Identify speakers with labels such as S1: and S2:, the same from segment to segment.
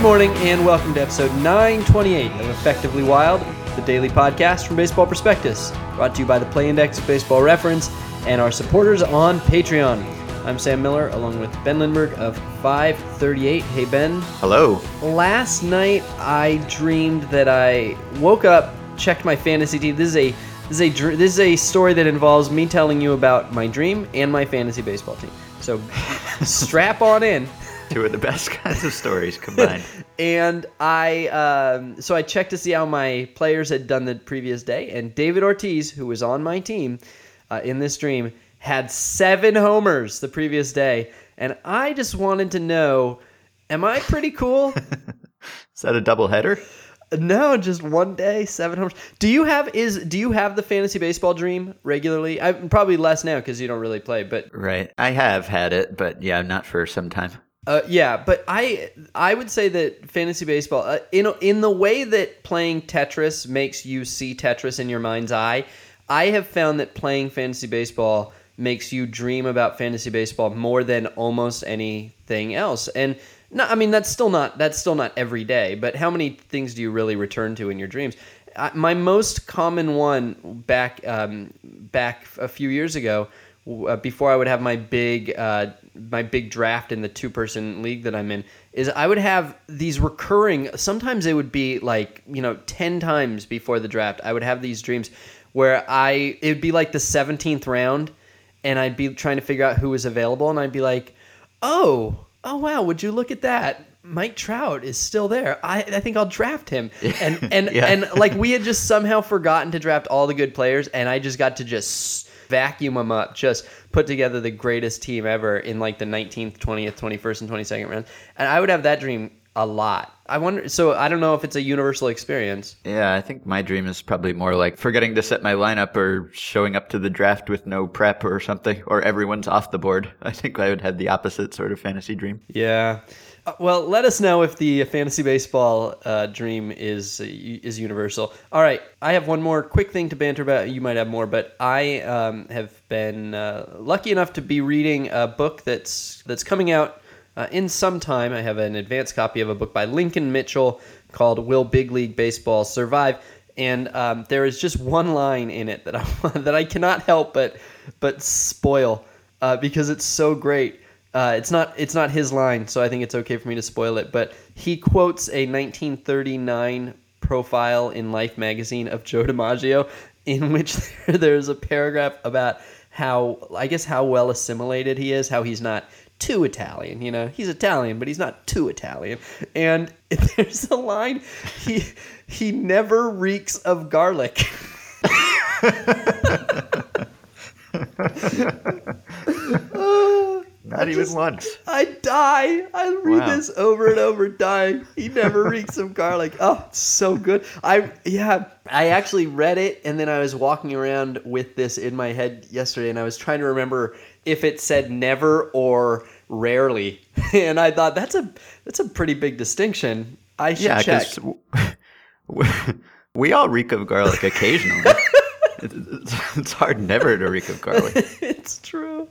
S1: Good morning and welcome to episode 928 of Effectively Wild, the daily podcast from Baseball Prospectus, brought to you by the Play Index of Baseball Reference and our supporters on Patreon. I'm Sam Miller, along with Ben Lindbergh of 538. Hey, Ben.
S2: Hello.
S1: Last night I dreamed that I woke up, checked my fantasy team. This is a this is a this is a story that involves me telling you about my dream and my fantasy baseball team. So strap on in.
S2: Two of the best kinds of stories combined.
S1: And I um, so I checked to see how my players had done the previous day, and David Ortiz, who was on my team uh, in this dream, had seven homers the previous day, and I just wanted to know, am I pretty cool?
S2: Is that a double header?
S1: No, just one day, seven homers. Do you have is do you have the fantasy baseball dream regularly? I probably less now because you don't really play, but
S2: Right. I have had it, but yeah, not for some time.
S1: Uh, yeah. But I I would say that fantasy baseball, uh, in in the way that playing Tetris makes you see Tetris in your mind's eye, I have found that playing fantasy baseball makes you dream about fantasy baseball more than almost anything else. And no, I mean that's still not that's still not every day. But how many things do you really return to in your dreams? I, my most common one back um, back a few years ago, uh, before I would have my big uh, my big draft in the two person league that I'm in, is I would have these recurring. Sometimes it would be like you know ten times before the draft. I would have these dreams where I it would be like the seventeenth round, and I'd be trying to figure out who was available, and I'd be like, oh, oh wow, would you look at that? Mike Trout is still there. I, I think I'll draft him. And and
S2: Yeah.
S1: and like we had just somehow forgotten to draft all the good players, and I just got to just vacuum them up, just put together the greatest team ever in like the 19th, 20th, 21st, and 22nd round. And I would have that dream a lot. I wonder. So I don't know if it's a universal experience.
S2: Yeah, I think my dream is probably more like forgetting to set my lineup or showing up to the draft with no prep or something, or everyone's off the board. I think I would have the opposite sort of fantasy dream.
S1: Yeah. Uh, Well, let us know if the fantasy baseball uh, dream is is universal. All right, I have one more quick thing to banter about. You might have more, but I um, have been uh, lucky enough to be reading a book that's that's coming out uh, in some time. I have an advanced copy of a book by Lincoln Mitchell called "Will Big League Baseball Survive?" And um, there is just one line in it that I that I cannot help but but spoil uh, because it's so great. Uh, it's not it's not his line, so I think it's okay for me to spoil it. But he quotes a 1939 profile in Life magazine of Joe DiMaggio, in which there's a paragraph about how I guess how well assimilated he is, how he's not too Italian. You know, he's Italian, but he's not too Italian. And there's a line he he never reeks of garlic.
S2: Not even once.
S1: I die. I read
S2: Wow.
S1: this over and over, dying. He never reeks of garlic. Oh, it's so good. I yeah. I actually read it, and then I was walking around with this in my head yesterday, and I was trying to remember if it said never or rarely, and I thought that's a that's a pretty big distinction. I should
S2: Yeah,
S1: check.
S2: we all reek of garlic occasionally. It's hard never to reek of garlic.
S1: it's true.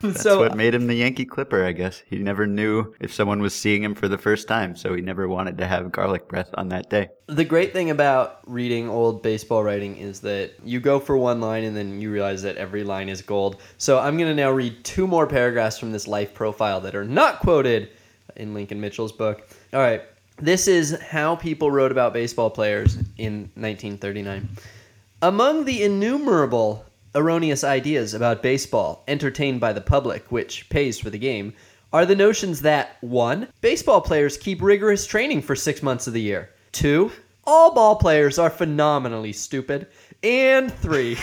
S2: That's
S1: so
S2: what uh, made him the Yankee Clipper, I guess. He never knew if someone was seeing him for the first time, so he never wanted to have garlic breath on that day.
S1: The great thing about reading old baseball writing is that you go for one line and then you realize that every line is gold. So I'm going to now read two more paragraphs from this life profile that are not quoted in Lincoln Mitchell's book. All right. This is how people wrote about baseball players in 1939. Among the innumerable erroneous ideas about baseball entertained by the public, which pays for the game, are the notions that 1. Baseball players keep rigorous training for six months of the year. 2. All ball players are phenomenally stupid. And 3.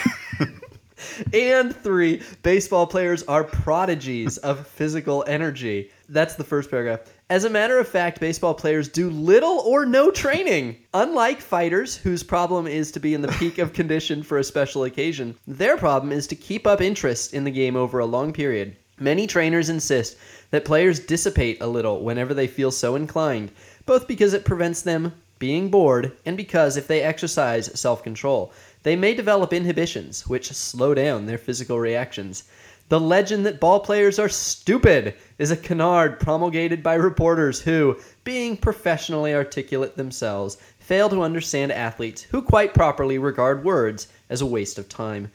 S1: and 3. Baseball players are prodigies of physical energy. That's the first paragraph. As a matter of fact, baseball players do little or no training. Unlike fighters, whose problem is to be in the peak of condition for a special occasion, their problem is to keep up interest in the game over a long period. Many trainers insist that players dissipate a little whenever they feel so inclined, both because it prevents them being bored and because if they exercise self control, they may develop inhibitions which slow down their physical reactions. The legend that ball players are stupid is a canard promulgated by reporters who, being professionally articulate themselves, fail to understand athletes who quite properly regard words as a waste of time.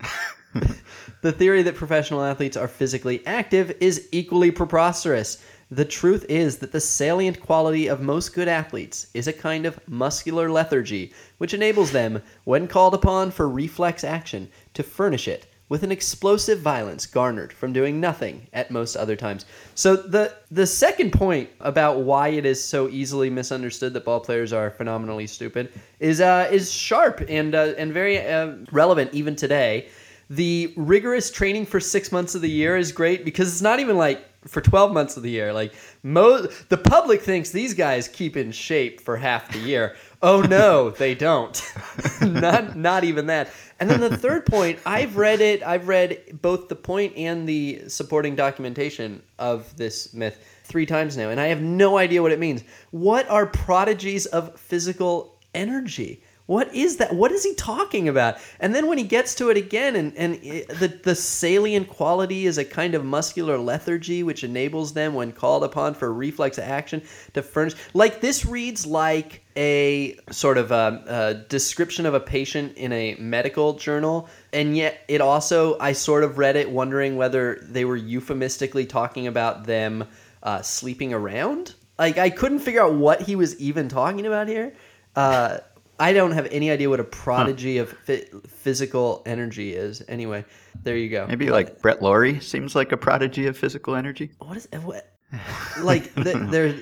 S1: the theory that professional athletes are physically active is equally preposterous. The truth is that the salient quality of most good athletes is a kind of muscular lethargy, which enables them, when called upon for reflex action, to furnish it with an explosive violence garnered from doing nothing at most other times. So the the second point about why it is so easily misunderstood that ball players are phenomenally stupid is uh, is sharp and uh, and very uh, relevant even today. The rigorous training for six months of the year is great because it's not even like for 12 months of the year. Like mo- the public thinks these guys keep in shape for half the year. Oh no, they don't. not not even that. And then the third point, I've read it. I've read both the point and the supporting documentation of this myth three times now, and I have no idea what it means. What are prodigies of physical energy? What is that? What is he talking about? And then when he gets to it again, and, and it, the, the salient quality is a kind of muscular lethargy, which enables them, when called upon for reflex action, to furnish. Like this reads like a sort of a, a description of a patient in a medical journal, and yet it also, I sort of read it wondering whether they were euphemistically talking about them uh, sleeping around. Like I couldn't figure out what he was even talking about here. Uh, I don't have any idea what a prodigy huh. of physical energy is. Anyway, there you go.
S2: Maybe like Brett Lawrie seems like a prodigy of physical energy.
S1: What is eh, what? like the, they're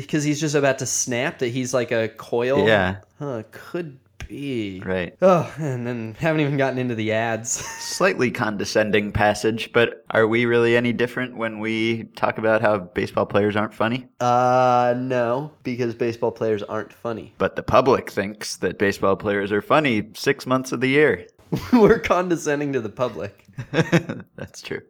S1: because the, he's just about to snap that he's like a coil.
S2: Yeah.
S1: Huh, could be.
S2: Right.
S1: Oh, and then haven't even gotten into the ads.
S2: Slightly condescending passage, but are we really any different when we talk about how baseball players aren't funny?
S1: Uh, no, because baseball players aren't funny.
S2: But the public thinks that baseball players are funny six months of the year.
S1: We're condescending to the public.
S2: That's true.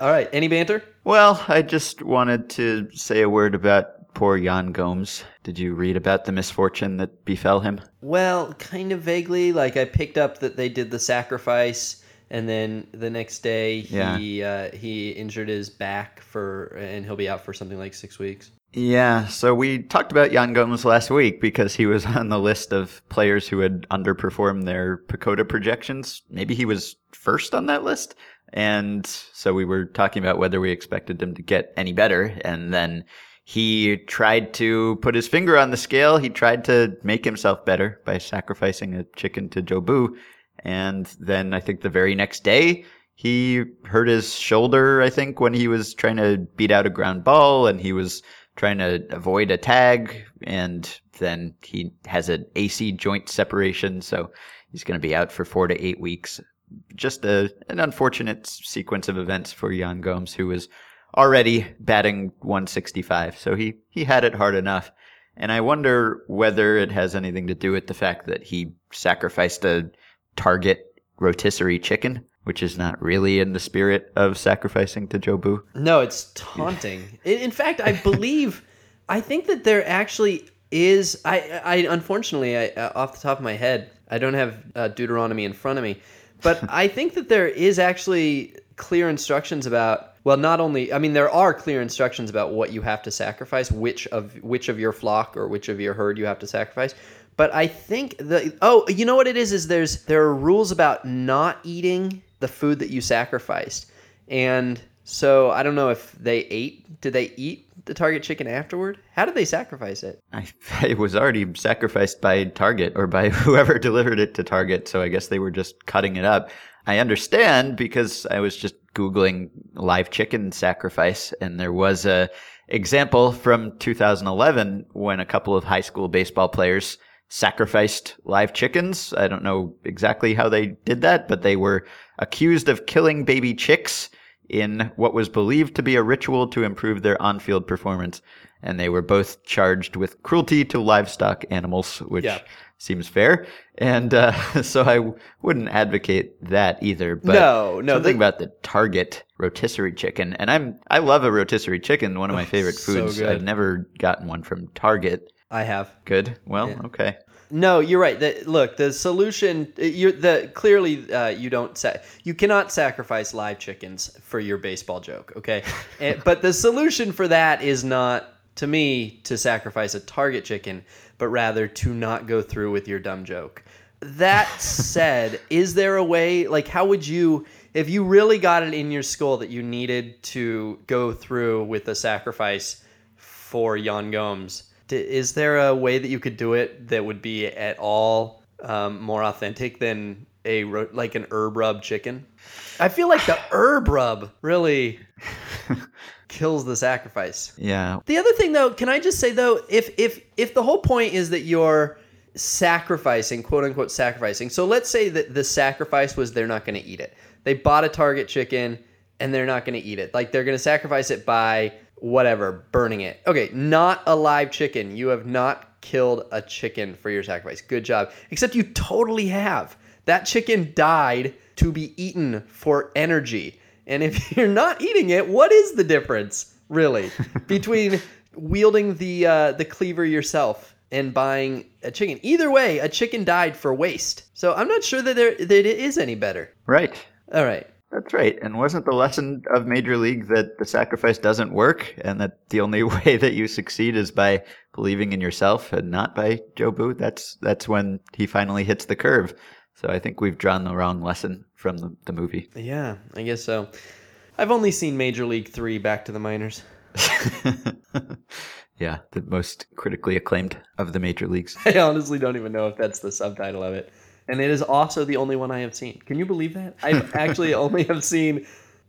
S1: All right, any banter?
S2: Well, I just wanted to say a word about poor Yan Gomes. Did you read about the misfortune that befell him?
S1: Well, kind of vaguely. Like I picked up that they did the sacrifice, and then the next day he yeah. uh, he injured his back for, and he'll be out for something like six weeks.
S2: Yeah, so we talked about Yan Gomes last week because he was on the list of players who had underperformed their PECOTA projections. Maybe he was first on that list. And so we were talking about whether we expected him to get any better. And then he tried to put his finger on the scale. He tried to make himself better by sacrificing a chicken to Jobu. And then I think the very next day, he hurt his shoulder, I think, when he was trying to beat out a ground ball and he was trying to avoid a tag. And then he has an AC joint separation. So he's going to be out for four to eight weeks. Just a, an unfortunate sequence of events for Yan Gomes, who was already batting 165, so he, he had it hard enough. And I wonder whether it has anything to do with the fact that he sacrificed a target rotisserie chicken, which is not really in the spirit of sacrificing to Jobu.
S1: No, it's taunting. in fact, I believe, I think that there actually is. I, I unfortunately, I, uh, off the top of my head, I don't have uh, Deuteronomy in front of me, but I think that there is actually clear instructions about well not only i mean there are clear instructions about what you have to sacrifice which of which of your flock or which of your herd you have to sacrifice. But i think the oh you know what it is is there's there are rules about not eating the food that you sacrificed. And so i don't know if they ate did they eat the target chicken afterward? How did they sacrifice it?
S2: I, it was already sacrificed by target or by whoever delivered it to target so i guess they were just cutting it up. I understand because I was just googling live chicken sacrifice, and there was a example from 2011 when a couple of high school baseball players sacrificed live chickens. I don't know exactly how they did that, but they were accused of killing baby chicks in what was believed to be a ritual to improve their on-field performance. And they were both charged with cruelty to livestock animals, which yeah seems fair. And uh, so I w- wouldn't advocate that either. But
S1: no, no,
S2: something they... about the Target rotisserie chicken, and I'm I love a rotisserie chicken, one of my favorite foods. I've never gotten one from Target.
S1: I have.
S2: Good. Well, yeah. okay.
S1: No, you're right. The, look, the solution You're the clearly uh, you don't sa- you cannot sacrifice live chickens for your baseball joke, okay? and, but the solution for that is not to me to sacrifice a target chicken, but rather to not go through with your dumb joke. That said, is there a way like how would you if you really got it in your skull that you needed to go through with the sacrifice for Yan Gomes, d- is there a way that you could do it that would be at all um, more authentic than a ro- like an herb rub chicken? I feel like the herb rub really kills the sacrifice.
S2: Yeah.
S1: The other thing though, can I just say though, if if if the whole point is that you're sacrificing, quote unquote sacrificing. So let's say that the sacrifice was they're not going to eat it. They bought a target chicken and they're not going to eat it. Like they're going to sacrifice it by whatever, burning it. Okay, not a live chicken. You have not killed a chicken for your sacrifice. Good job. Except you totally have. That chicken died to be eaten for energy. And if you're not eating it, what is the difference, really, between wielding the uh, the cleaver yourself and buying a chicken? Either way, a chicken died for waste. So I'm not sure that there that it is any better.
S2: Right.
S1: All right.
S2: That's right. And wasn't the lesson of Major League that the sacrifice doesn't work and that the only way that you succeed is by believing in yourself and not by Jobu? That's that's when he finally hits the curve. So I think we've drawn the wrong lesson from the, the movie.
S1: Yeah, I guess so. I've only seen Major League 3 Back to the Minors.
S2: yeah, the most critically acclaimed of the major leagues.
S1: I honestly don't even know if that's the subtitle of it. And it is also the only one I have seen. Can you believe that? I actually only have seen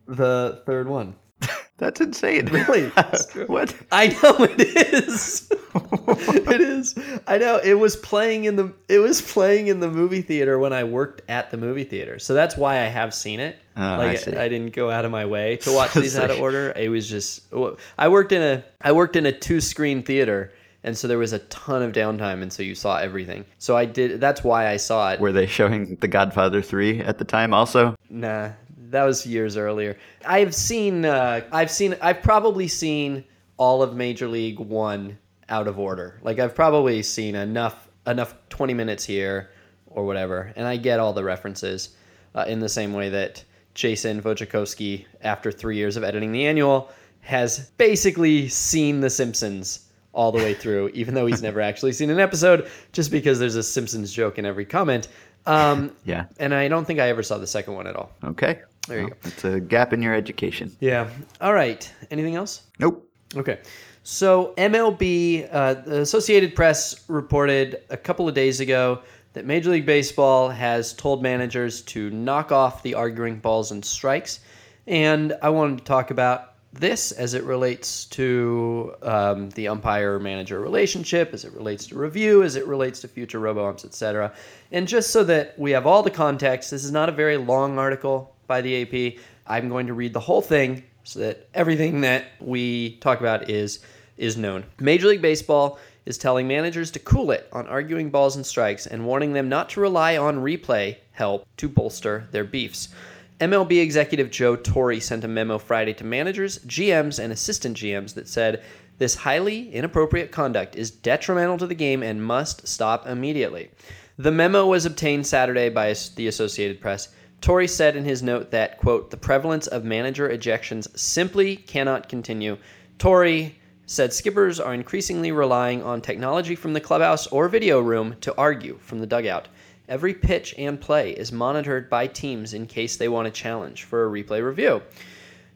S1: the third one.
S2: That's insane.
S1: Really?
S2: What?
S1: I know it is. it is. I know it was playing in the it was playing in the movie theater when I worked at the movie theater. So that's why I have seen it.
S2: Oh, I
S1: like
S2: see.
S1: I, didn't go out of my way to watch these out of order. It was just I worked in a I worked in a two screen theater. And so there was a ton of downtime, and so you saw everything. So I did. That's why I saw it.
S2: Were they showing The Godfather 3 at the time also?
S1: Nah, that was years earlier. I've seen, uh, I've seen, I've probably seen all of Major League One out of order. Like I've probably seen enough, enough twenty minutes here or whatever, and I get all the references uh, in the same way that Jason Wojciechowski, after three years of editing the annual, has basically seen The Simpsons all the way through, even though he's never actually seen an episode, just because there's a Simpsons joke in every comment. Um,
S2: Yeah.
S1: and I don't think I ever saw the second one at all.
S2: Okay.
S1: There you
S2: Well, It's a gap in your education.
S1: Yeah. All right. Anything else?
S2: Nope.
S1: Okay. So MLB, uh, the Associated Press reported a couple of days ago that Major League Baseball has told managers to knock off the arguing balls and strikes, and I wanted to talk about this as it relates to um, the umpire-manager relationship, as it relates to review, as it relates to future robo-umps, etc. And just so that we have all the context, this is not a very long article by the AP. I'm going to read the whole thing so that everything that we talk about is is known. Major League Baseball is telling managers to cool it on arguing balls and strikes and warning them not to rely on replay help to bolster their beefs. MLB executive Joe Torre sent a memo Friday to managers, GMs, and assistant GMs that said this highly inappropriate conduct is detrimental to the game and must stop immediately. The memo was obtained Saturday by the Associated Press. Torre said in his note that, quote, the prevalence of manager ejections simply cannot continue. Torre said skippers are increasingly relying on technology from the clubhouse or video room to argue from the dugout. Every pitch and play is monitored by teams in case they want a challenge for a replay review.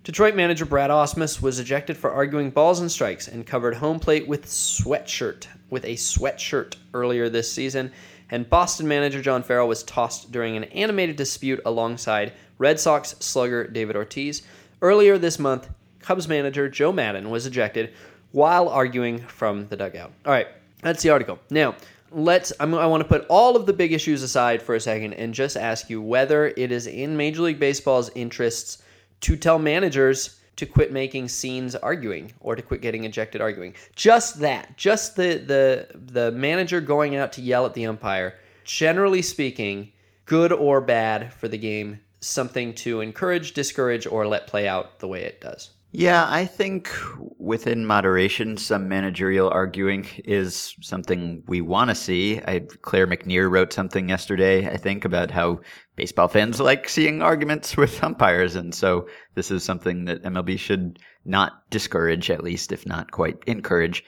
S1: Detroit manager Brad Ausmus was ejected for arguing balls and strikes and covered home plate with sweatshirt with a sweatshirt earlier this season. And Boston manager John Farrell was tossed during an animated dispute alongside Red Sox slugger David Ortiz. Earlier this month, Cubs manager Joe Maddon was ejected while arguing from the dugout. All right, that's the article. Now, let's I'm, I want to put all of the big issues aside for a second and just ask you whether it is in Major League Baseball's interests to tell managers to quit making scenes arguing or to quit getting ejected arguing. Just that. Just the the the manager going out to yell at the umpire. Generally speaking, good or bad for the game, something to encourage, discourage or let play out the way it does.
S2: Yeah, I think within moderation, some managerial arguing is something we want to see. I, Claire McNear wrote something yesterday, I think, about how baseball fans like seeing arguments with umpires. And so this is something that MLB should not discourage, at least, if not quite encourage.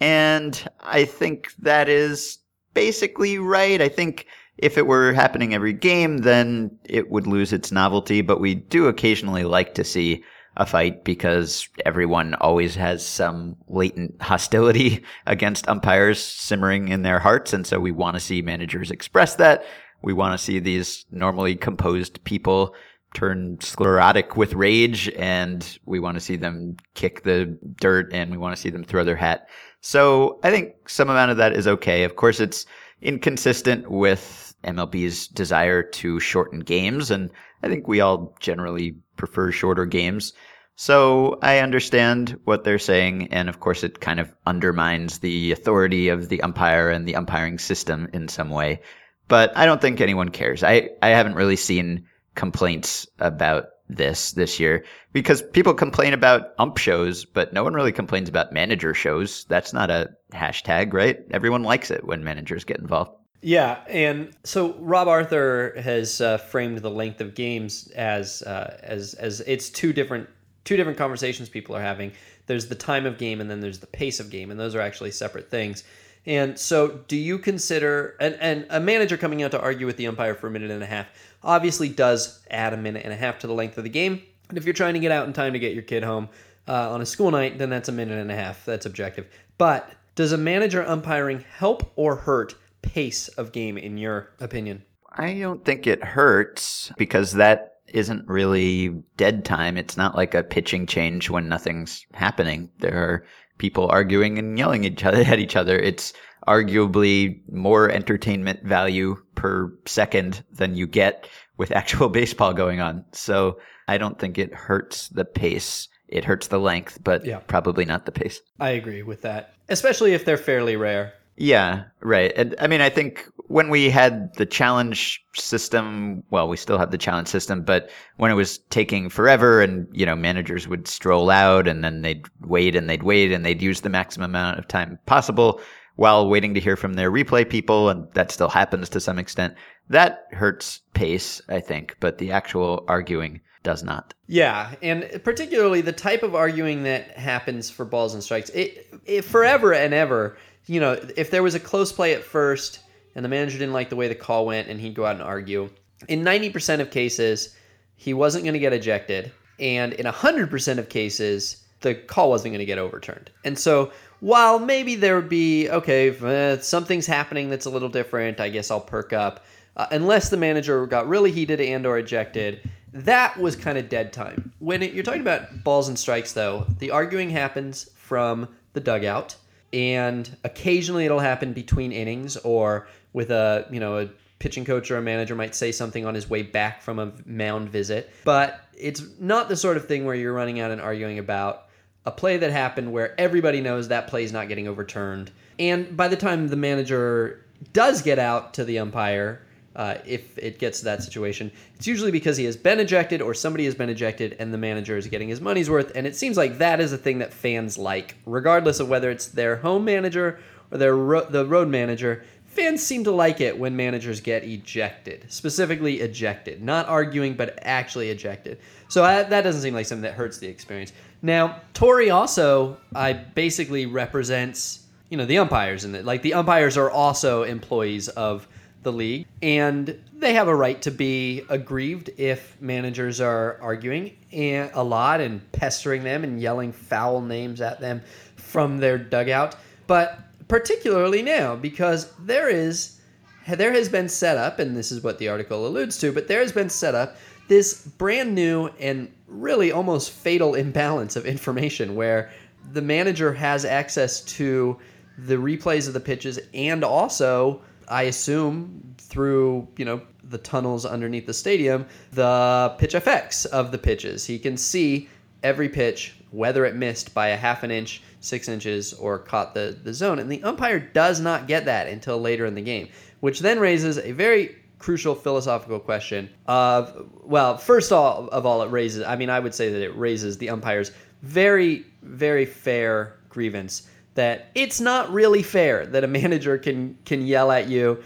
S2: And I think that is basically right. I think if it were happening every game, then it would lose its novelty. But we do occasionally like to see a fight because everyone always has some latent hostility against umpires simmering in their hearts. And so we want to see managers express that. We want to see these normally composed people turn sclerotic with rage and we want to see them kick the dirt and we want to see them throw their hat. So I think some amount of that is okay. Of course, it's inconsistent with MLB's desire to shorten games. And I think we all generally prefer shorter games. So I understand what they're saying. And of course, it kind of undermines the authority of the umpire and the umpiring system in some way. But I don't think anyone cares. I, I haven't really seen complaints about this this year because people complain about ump shows, but no one really complains about manager shows. That's not a hashtag, right? Everyone likes it when managers get involved.
S1: Yeah, and so Rob Arthur has uh, framed the length of games as uh, as as it's two different two different conversations people are having. There's the time of game, and then there's the pace of game, and those are actually separate things. And so, do you consider and and a manager coming out to argue with the umpire for a minute and a half obviously does add a minute and a half to the length of the game. And if you're trying to get out in time to get your kid home uh, on a school night, then that's a minute and a half. That's objective. But does a manager umpiring help or hurt pace of game, in your opinion?
S2: I don't think it hurts because that isn't really dead time. It's not like a pitching change when nothing's happening. There are people arguing and yelling each other at each other. It's arguably more entertainment value per second than you get with actual baseball going on. So I don't think it hurts the pace. It hurts the length, but yeah. probably not the pace.
S1: I agree with that, especially if they're fairly rare.
S2: Yeah, right. And I mean, I think when we had the challenge system, well, we still have the challenge system, but when it was taking forever and, you know, managers would stroll out and then they'd wait and they'd wait and they'd use the maximum amount of time possible, while waiting to hear from their replay people, and that still happens to some extent. That hurts pace, I think, but the actual arguing does not.
S1: Yeah, and particularly the type of arguing that happens for balls and strikes. It, it forever and ever, you know, if there was a close play at first and the manager didn't like the way the call went and he'd go out and argue, in 90% of cases, he wasn't going to get ejected, and in 100% of cases, the call wasn't going to get overturned. And so while maybe there would be okay, uh, something's happening that's a little different, I guess I'll perk up. Uh, unless the manager got really heated and or ejected, that was kind of dead time. When it, you're talking about balls and strikes, though, the arguing happens from the dugout, and occasionally it'll happen between innings or with a you know a pitching coach or a manager might say something on his way back from a mound visit. But it's not the sort of thing where you're running out and arguing about a play that happened where everybody knows that play is not getting overturned. And by the time the manager does get out to the umpire, uh, if it gets to that situation, it's usually because he has been ejected or somebody has been ejected and the manager is getting his money's worth. And it seems like that is a thing that fans like, regardless of whether it's their home manager or their ro- the road manager. Fans seem to like it when managers get ejected, specifically ejected, not arguing, but actually ejected. So I, that doesn't seem like something that hurts the experience. Now, Torre also, I basically represents, you know, the umpires and like the umpires are also employees of the league and they have a right to be aggrieved if managers are arguing a lot and pestering them and yelling foul names at them from their dugout. But particularly now because there is there has been set up and this is what the article alludes to, but there has been set up this brand new and really almost fatal imbalance of information where the manager has access to the replays of the pitches and also I assume through, you know, the tunnels underneath the stadium, the PitchFX of the pitches. He can see every pitch, whether it missed by a half an inch, six inches, or caught the, the zone. And the umpire does not get that until later in the game, which then raises a very crucial philosophical question of well first all of all it raises i mean i would say that it raises the umpire's very, very fair grievance that it's not really fair that a manager can can yell at you.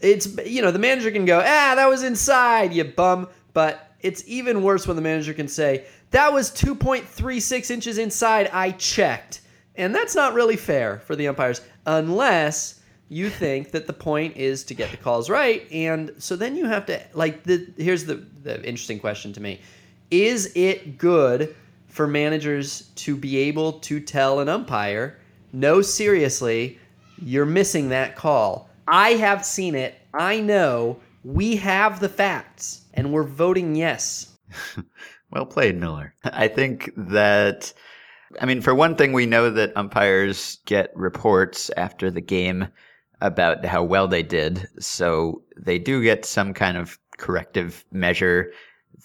S1: It's you know the manager can go ah that was inside you bum, but it's even worse when the manager can say that was 2.36 inches inside. I checked, and that's not really fair for the umpires unless you think that the point is to get the calls right and so then you have to like the here's the, the interesting question to me is it good for managers to be able to tell an umpire no seriously you're missing that call i have seen it i know we have the facts and we're voting yes
S2: well played miller i think that I mean, for one thing, we know that umpires get reports after the game about how well they did. So they do get some kind of corrective measure.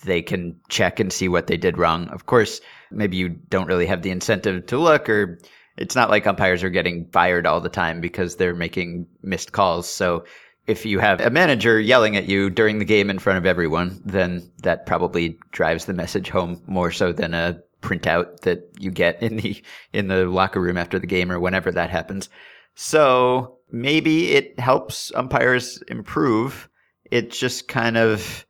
S2: They can check and see what they did wrong. Of course, maybe you don't really have the incentive to look, or it's not like umpires are getting fired all the time because they're making missed calls. So if you have a manager yelling at you during the game in front of everyone, then that probably drives the message home more so than a printout that you get in the in the locker room after the game or whenever that happens. So maybe it helps umpires improve. It's just kind of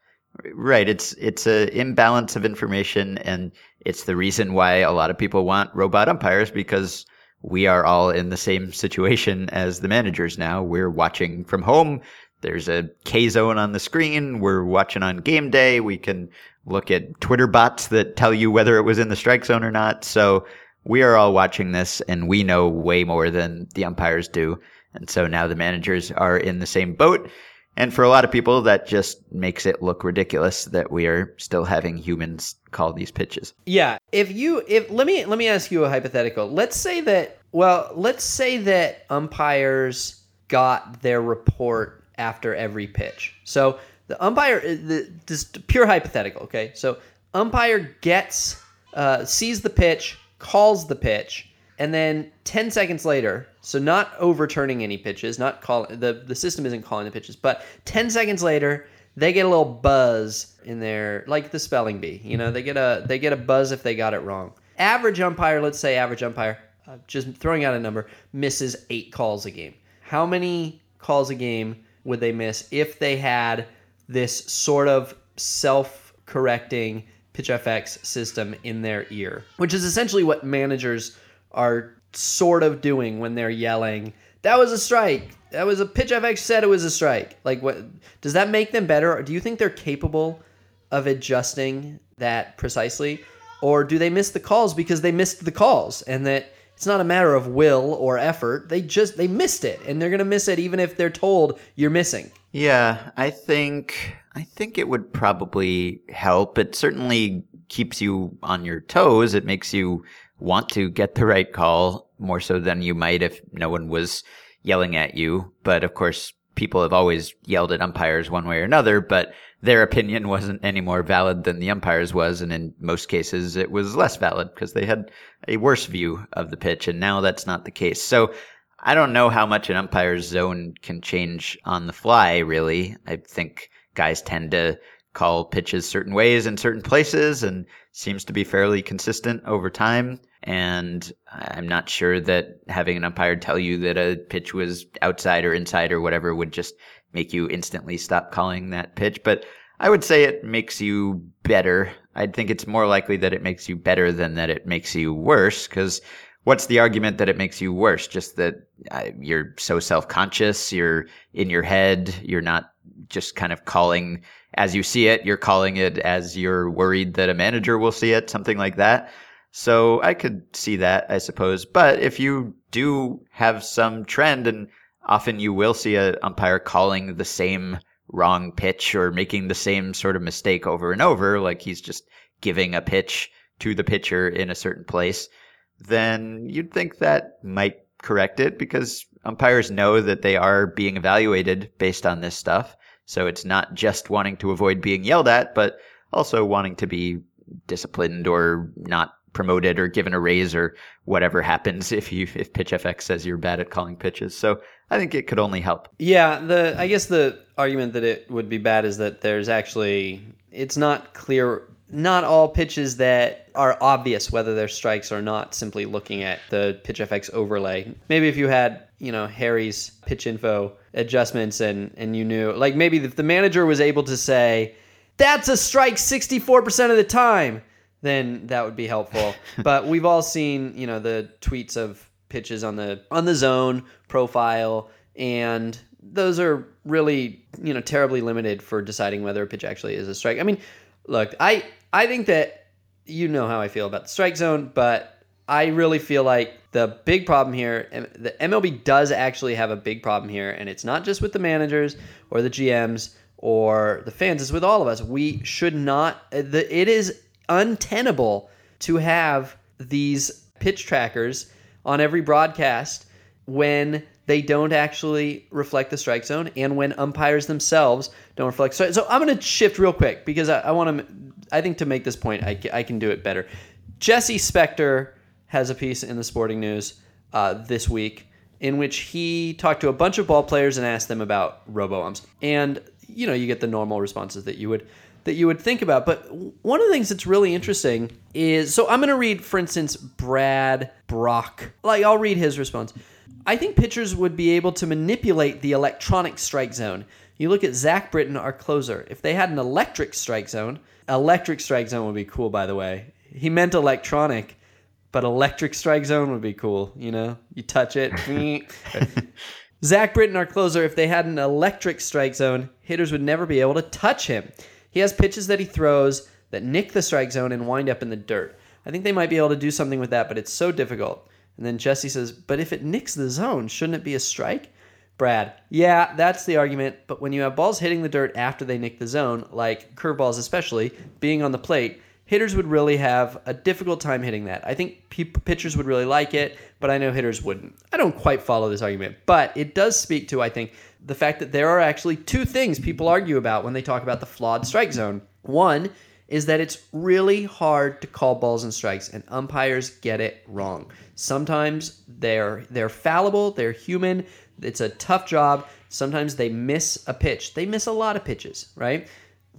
S2: right. It's it's a imbalance of information, and it's the reason why a lot of people want robot umpires because we are all in the same situation as the managers now. We're watching from home. There's a K zone on the screen. We're watching on game day. We can look at Twitter bots that tell you whether it was in the strike zone or not. So we are all watching this and we know way more than the umpires do. And so now the managers are in the same boat. And for a lot of people, that just makes it look ridiculous that we are still having humans call these pitches.
S1: Yeah. If you, if, let me, let me ask you a hypothetical. Let's say that, well, let's say that umpires got their report after every pitch. So the umpire, uh, the, this pure hypothetical, okay? So umpire gets, uh, sees the pitch, calls the pitch, and then 10 seconds later, so not overturning any pitches, not calling, the, the system isn't calling the pitches, but 10 seconds later, they get a little buzz in their, like the spelling bee, you know, they get a, they get a buzz if they got it wrong. Average umpire, let's say average umpire, uh, just throwing out a number, misses eight calls a game. How many calls a game would they miss if they had this sort of self correcting PitchFX system in their ear, which is essentially what managers are sort of doing when they're yelling, that was a strike. That was a PitchFX said it was a strike. Like what does that make them better? Do you think they're capable of adjusting that precisely? Or do they miss the calls because they missed the calls and that it's not a matter of will or effort. They just they missed it and they're going to miss it even if they're told you're missing.
S2: Yeah, I think I think it would probably help. It certainly keeps you on your toes. It makes you want to get the right call more so than you might if no one was yelling at you. But of course, people have always yelled at umpires one way or another, but their opinion wasn't any more valid than the umpires was. And in most cases, it was less valid because they had a worse view of the pitch. And now that's not the case. So I don't know how much an umpire's zone can change on the fly, really. I think guys tend to call pitches certain ways in certain places and seems to be fairly consistent over time. And I'm not sure that having an umpire tell you that a pitch was outside or inside or whatever would just make you instantly stop calling that pitch. But I would say it makes you better. I think it's more likely that it makes you better than that it makes you worse because what's the argument that it makes you worse? Just that uh, you're so self conscious, you're in your head, you're not just kind of calling as you see it, you're calling it as you're worried that a manager will see it, something like that. So I could see that, I suppose. But if you do have some trend and often you will see an umpire calling the same wrong pitch or making the same sort of mistake over and over, like he's just giving a pitch to the pitcher in a certain place, then you'd think that might correct it because umpires know that they are being evaluated based on this stuff. So it's not just wanting to avoid being yelled at, but also wanting to be disciplined or not promoted or given a raise or whatever happens if you if PitchFX says you're bad at calling pitches. So I think it could only help.
S1: Yeah, the I guess the argument that it would be bad is that there's actually it's not clear not all pitches that are obvious whether they're strikes or not simply looking at the pitch FX overlay. Maybe if you had, you know, Harry's pitch info adjustments and and you knew like maybe if the manager was able to say that's a strike 64% of the time, then that would be helpful. but we've all seen, you know, the tweets of pitches on the on the zone profile and those are really, you know, terribly limited for deciding whether a pitch actually is a strike. I mean, look, I I think that you know how I feel about the strike zone, but I really feel like the big problem here, the MLB does actually have a big problem here, and it's not just with the managers or the GMs or the fans; it's with all of us. We should not. Uh, the, it is untenable to have these pitch trackers on every broadcast when they don't actually reflect the strike zone and when umpires themselves don't reflect strike. So I'm going to shift real quick because I, I want to. I think to make this point, I, I can do it better. Jesse Spector has a piece in the Sporting News uh, this week in which he talked to a bunch of ball players and asked them about robo umps. And you know, you get the normal responses that you would that you would think about. But one of the things that's really interesting is so I'm going to read, for instance, Brad Brach. Like I'll read his response. I think pitchers would be able to manipulate the electronic strike zone. You look at Zach Britton, our closer. If they had an electric strike zone, electric strike zone would be cool, by the way. He meant electronic, but electric strike zone would be cool. You know, you touch it. Zach Britton, our closer, if they had an electric strike zone, hitters would never be able to touch him. He has pitches that he throws that nick the strike zone and wind up in the dirt. I think they might be able to do something with that, but it's so difficult. And then Jesse says, But if it nicks the zone, shouldn't it be a strike? Brad, yeah, that's the argument. But when you have balls hitting the dirt after they nick the zone, like curveballs especially, being on the plate, hitters would really have a difficult time hitting that. I think p- pitchers would really like it, but I know hitters wouldn't. I don't quite follow this argument, but it does speak to, I think, the fact that there are actually two things people argue about when they talk about the flawed strike zone. One is that it's really hard to call balls and strikes, and umpires get it wrong. Sometimes they're they're fallible, they're human. It's a tough job. Sometimes they miss a pitch. They miss a lot of pitches, right?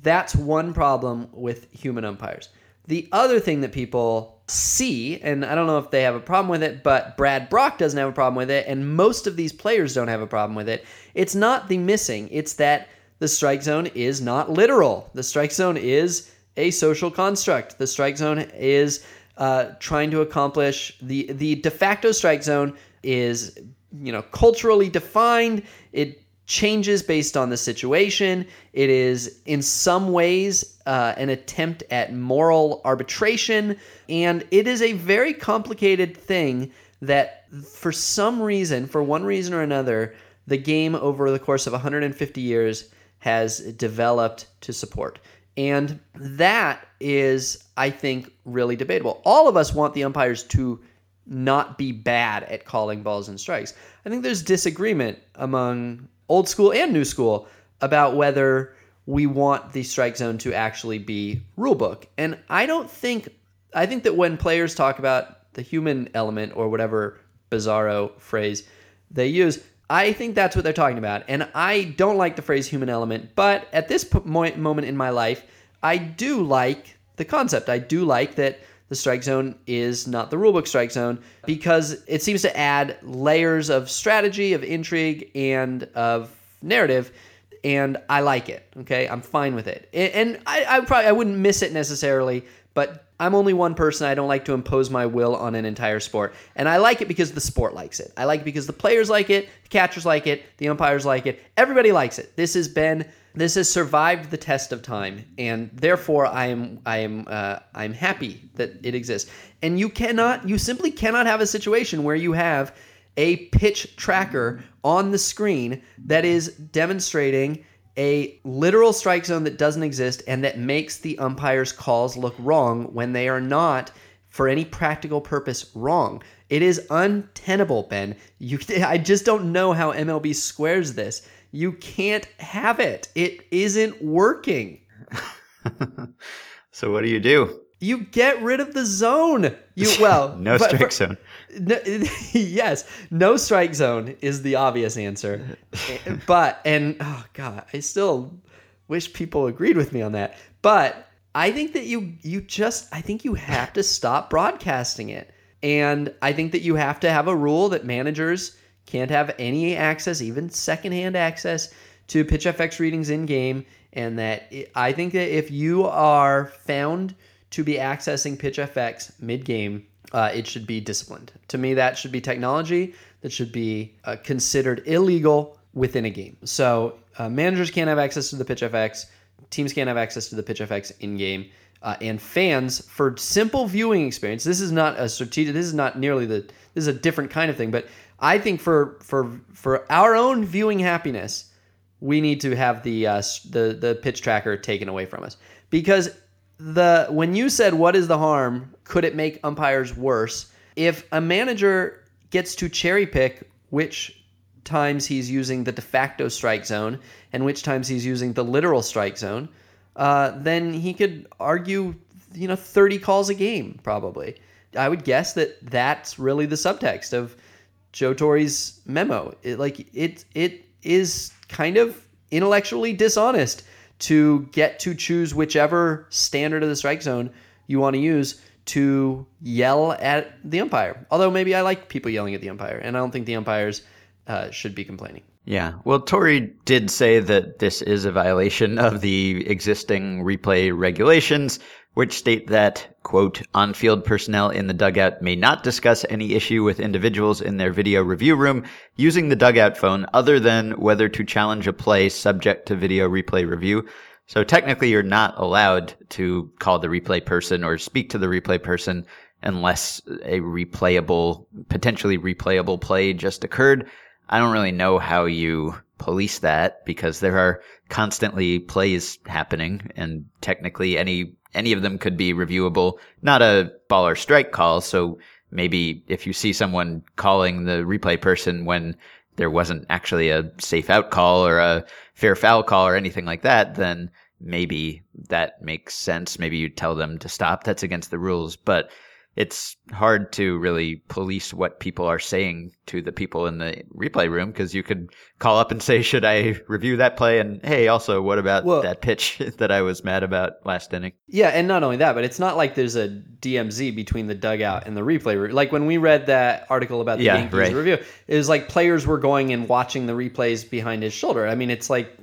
S1: That's one problem with human umpires. The other thing that people see, and I don't know if they have a problem with it, but Brad Brach doesn't have a problem with it, and most of these players don't have a problem with it. It's not the missing, it's that the strike zone is not literal. The strike zone is a social construct. The strike zone is uh, trying to accomplish the the de facto strike zone is you know culturally defined. It changes based on the situation. It is in some ways uh, an attempt at moral arbitration, and it is a very complicated thing that for some reason, for one reason or another, the game over the course of 150 years has developed to support. And that is, I think, really debatable. All of us want the umpires to not be bad at calling balls and strikes. I think there's disagreement among old school and new school about whether we want the strike zone to actually be rulebook. And I don't think I think that when players talk about the human element or whatever bizarro phrase they use, I think that's what they're talking about. And I don't like the phrase human element, but at this moment in my life, I do like the concept. I do like that the strike zone is not the rulebook strike zone because it seems to add layers of strategy, of intrigue, and of narrative. And I like it. Okay, I'm fine with it. And I, I probably I wouldn't miss it necessarily, but I'm only one person. I don't like to impose my will on an entire sport. And I like it because the sport likes it. I like it because the players like it, the catchers like it, the umpires like it. Everybody likes it. This has been this has survived the test of time, and therefore I am I am uh, I'm happy that it exists. And you cannot, you simply cannot have a situation where you have a pitch tracker on the screen that is demonstrating a literal strike zone that doesn't exist and that makes the umpire's calls look wrong when they are not for any practical purpose wrong. It is untenable, Ben. You I just don't know how MLB squares this. You can't have it. It isn't working.
S2: so what do you do?
S1: You get rid of the zone. You well,
S2: no strike for, zone.
S1: No, yes, no strike zone is the obvious answer. but and oh god, I still wish people agreed with me on that. But I think that you you just I think you have to stop broadcasting it. And I think that you have to have a rule that managers can't have any access, even secondhand access to PitchFX readings in game and that I think that if you are found to be accessing PitchFX mid game, uh, it should be disciplined. To me, that should be technology that should be uh, considered illegal within a game. So uh, managers can't have access to the PitchFX, teams can't have access to the PitchFX in game. Uh, and fans for simple viewing experience. This is not a strategic. This is not nearly the. This is a different kind of thing. But I think for for for our own viewing happiness, we need to have the uh, the the pitch tracker taken away from us. Because the when you said what is the harm? Could it make umpires worse? If a manager gets to cherry pick which times he's using the de facto strike zone and which times he's using the literal strike zone uh, then he could argue you know 30 calls a game probably. I would guess that that's really the subtext of Joe Torre's memo it, like it it is kind of intellectually dishonest to get to choose whichever standard of the strike zone you want to use to yell at the umpire. Although maybe I like people yelling at the umpire, and I don't think the umpires uh, should be complaining.
S2: Yeah. Well, Torre did say that this is a violation of the existing replay regulations, which state that, quote, on field personnel in the dugout may not discuss any issue with individuals in their video review room using the dugout phone other than whether to challenge a play subject to video replay review. So technically, you're not allowed to call the replay person or speak to the replay person unless a replayable, potentially replayable play just occurred. I don't really know how you police that because there are constantly plays happening and technically any any of them could be reviewable. Not a ball or strike call. So maybe if you see someone calling the replay person when there wasn't actually a safe out call or a fair foul call or anything like that, then maybe that makes sense. Maybe you tell them to stop. That's against the rules. But it's hard to really police what people are saying to the people in the replay room because you could call up and say, "Should I review that play?" and hey, also, what about well, that pitch that I was mad about last inning?
S1: Yeah, and not only that, but it's not like there's a DMZ between the dugout and the replay room. Like when we read that article about the yeah, Yankees right. review, it was like players were going and watching the replays behind his shoulder. I mean, it's like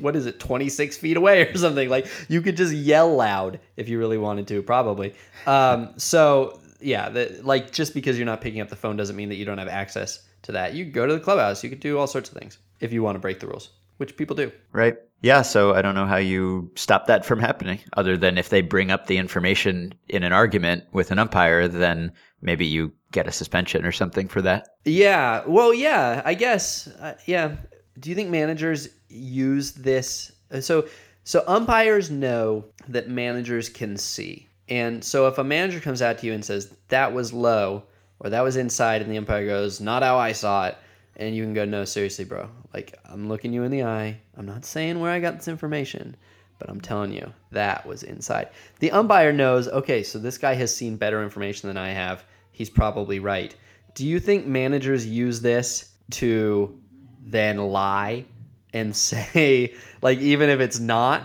S1: what is it 26 feet away or something? Like you could just yell loud if you really wanted to probably. Um, so yeah the, like just because you're not picking up the phone doesn't mean that you don't have access to that. You go to the clubhouse. You could do all sorts of things if you want to break the rules which people do.
S2: Right. Yeah so i don't know how you stop that from happening other than if they bring up the information in an argument with an umpire then maybe you get a suspension or something for that.
S1: Yeah. Well yeah i guess uh, yeah do you think managers use this? So, so umpires know that managers can see, and so if a manager comes out to you and says that was low or that was inside, and the umpire goes, "Not how I saw it," and you can go, "No, seriously, bro. Like I'm looking you in the eye. I'm not saying where I got this information." But I'm telling you, that was inside. The umpire knows, okay, so this guy has seen better information than I have. He's probably right. Do you think managers use this to then lie and say like even if it's not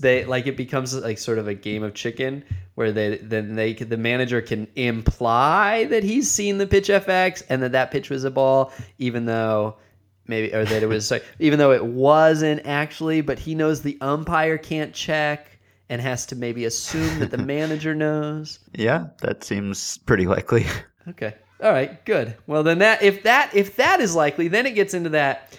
S1: they like it becomes like sort of a game of chicken where they then they the manager can imply that he's seen the PitchFX and that that pitch was a ball even though maybe or that it was sorry, even though it wasn't actually but he knows the umpire can't check and has to maybe assume that the manager knows.
S2: Yeah that seems pretty likely.
S1: Okay all right, good. Well, then that if that if that is likely, then it gets into that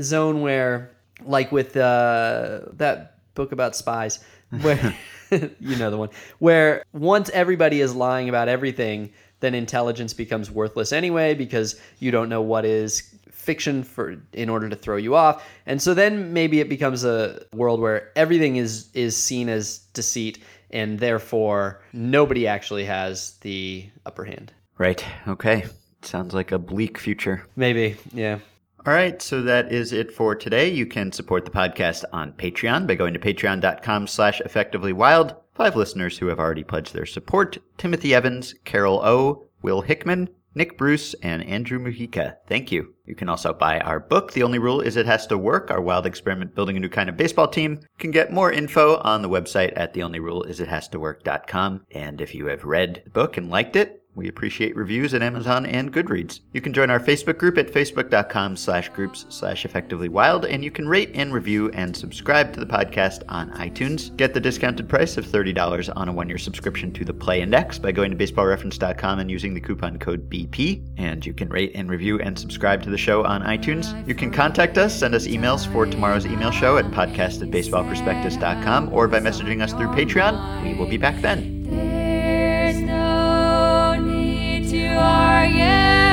S1: zone where, like with uh, that book about spies, where you know the one where once everybody is lying about everything, then intelligence becomes worthless anyway because you don't know what is fiction for in order to throw you off. And so then maybe it becomes a world where everything is is seen as deceit and therefore nobody actually has the upper hand.
S2: Right. Okay. Sounds like a bleak future.
S1: Maybe. Yeah.
S2: All right, so that is it for today. You can support the podcast on Patreon by going to patreon.com slash effectivelywild. Five listeners who have already pledged their support. Timothy Evans, Carol O, Will Hickman, Nick Bruce, and Andrew Mujica. Thank you. You can also buy our book, The Only Rule Is It Has to Work, our wild experiment building a new kind of baseball team. You can get more info on the website at theonlyruleisithastowork.com. And if you have read the book and liked it, we appreciate reviews at Amazon and Goodreads. You can join our Facebook group at facebook.com slash groups slash effectively wild, and you can rate and review and subscribe to the podcast on iTunes. Get the discounted price of $30 on a one-year subscription to the Play Index by going to baseballreference.com and using the coupon code BP. And you can rate and review and subscribe to the show on iTunes. You can contact us, send us emails for tomorrow's email show at podcast at baseballprospectus.com or by messaging us through Patreon. We will be back then
S3: are, yeah.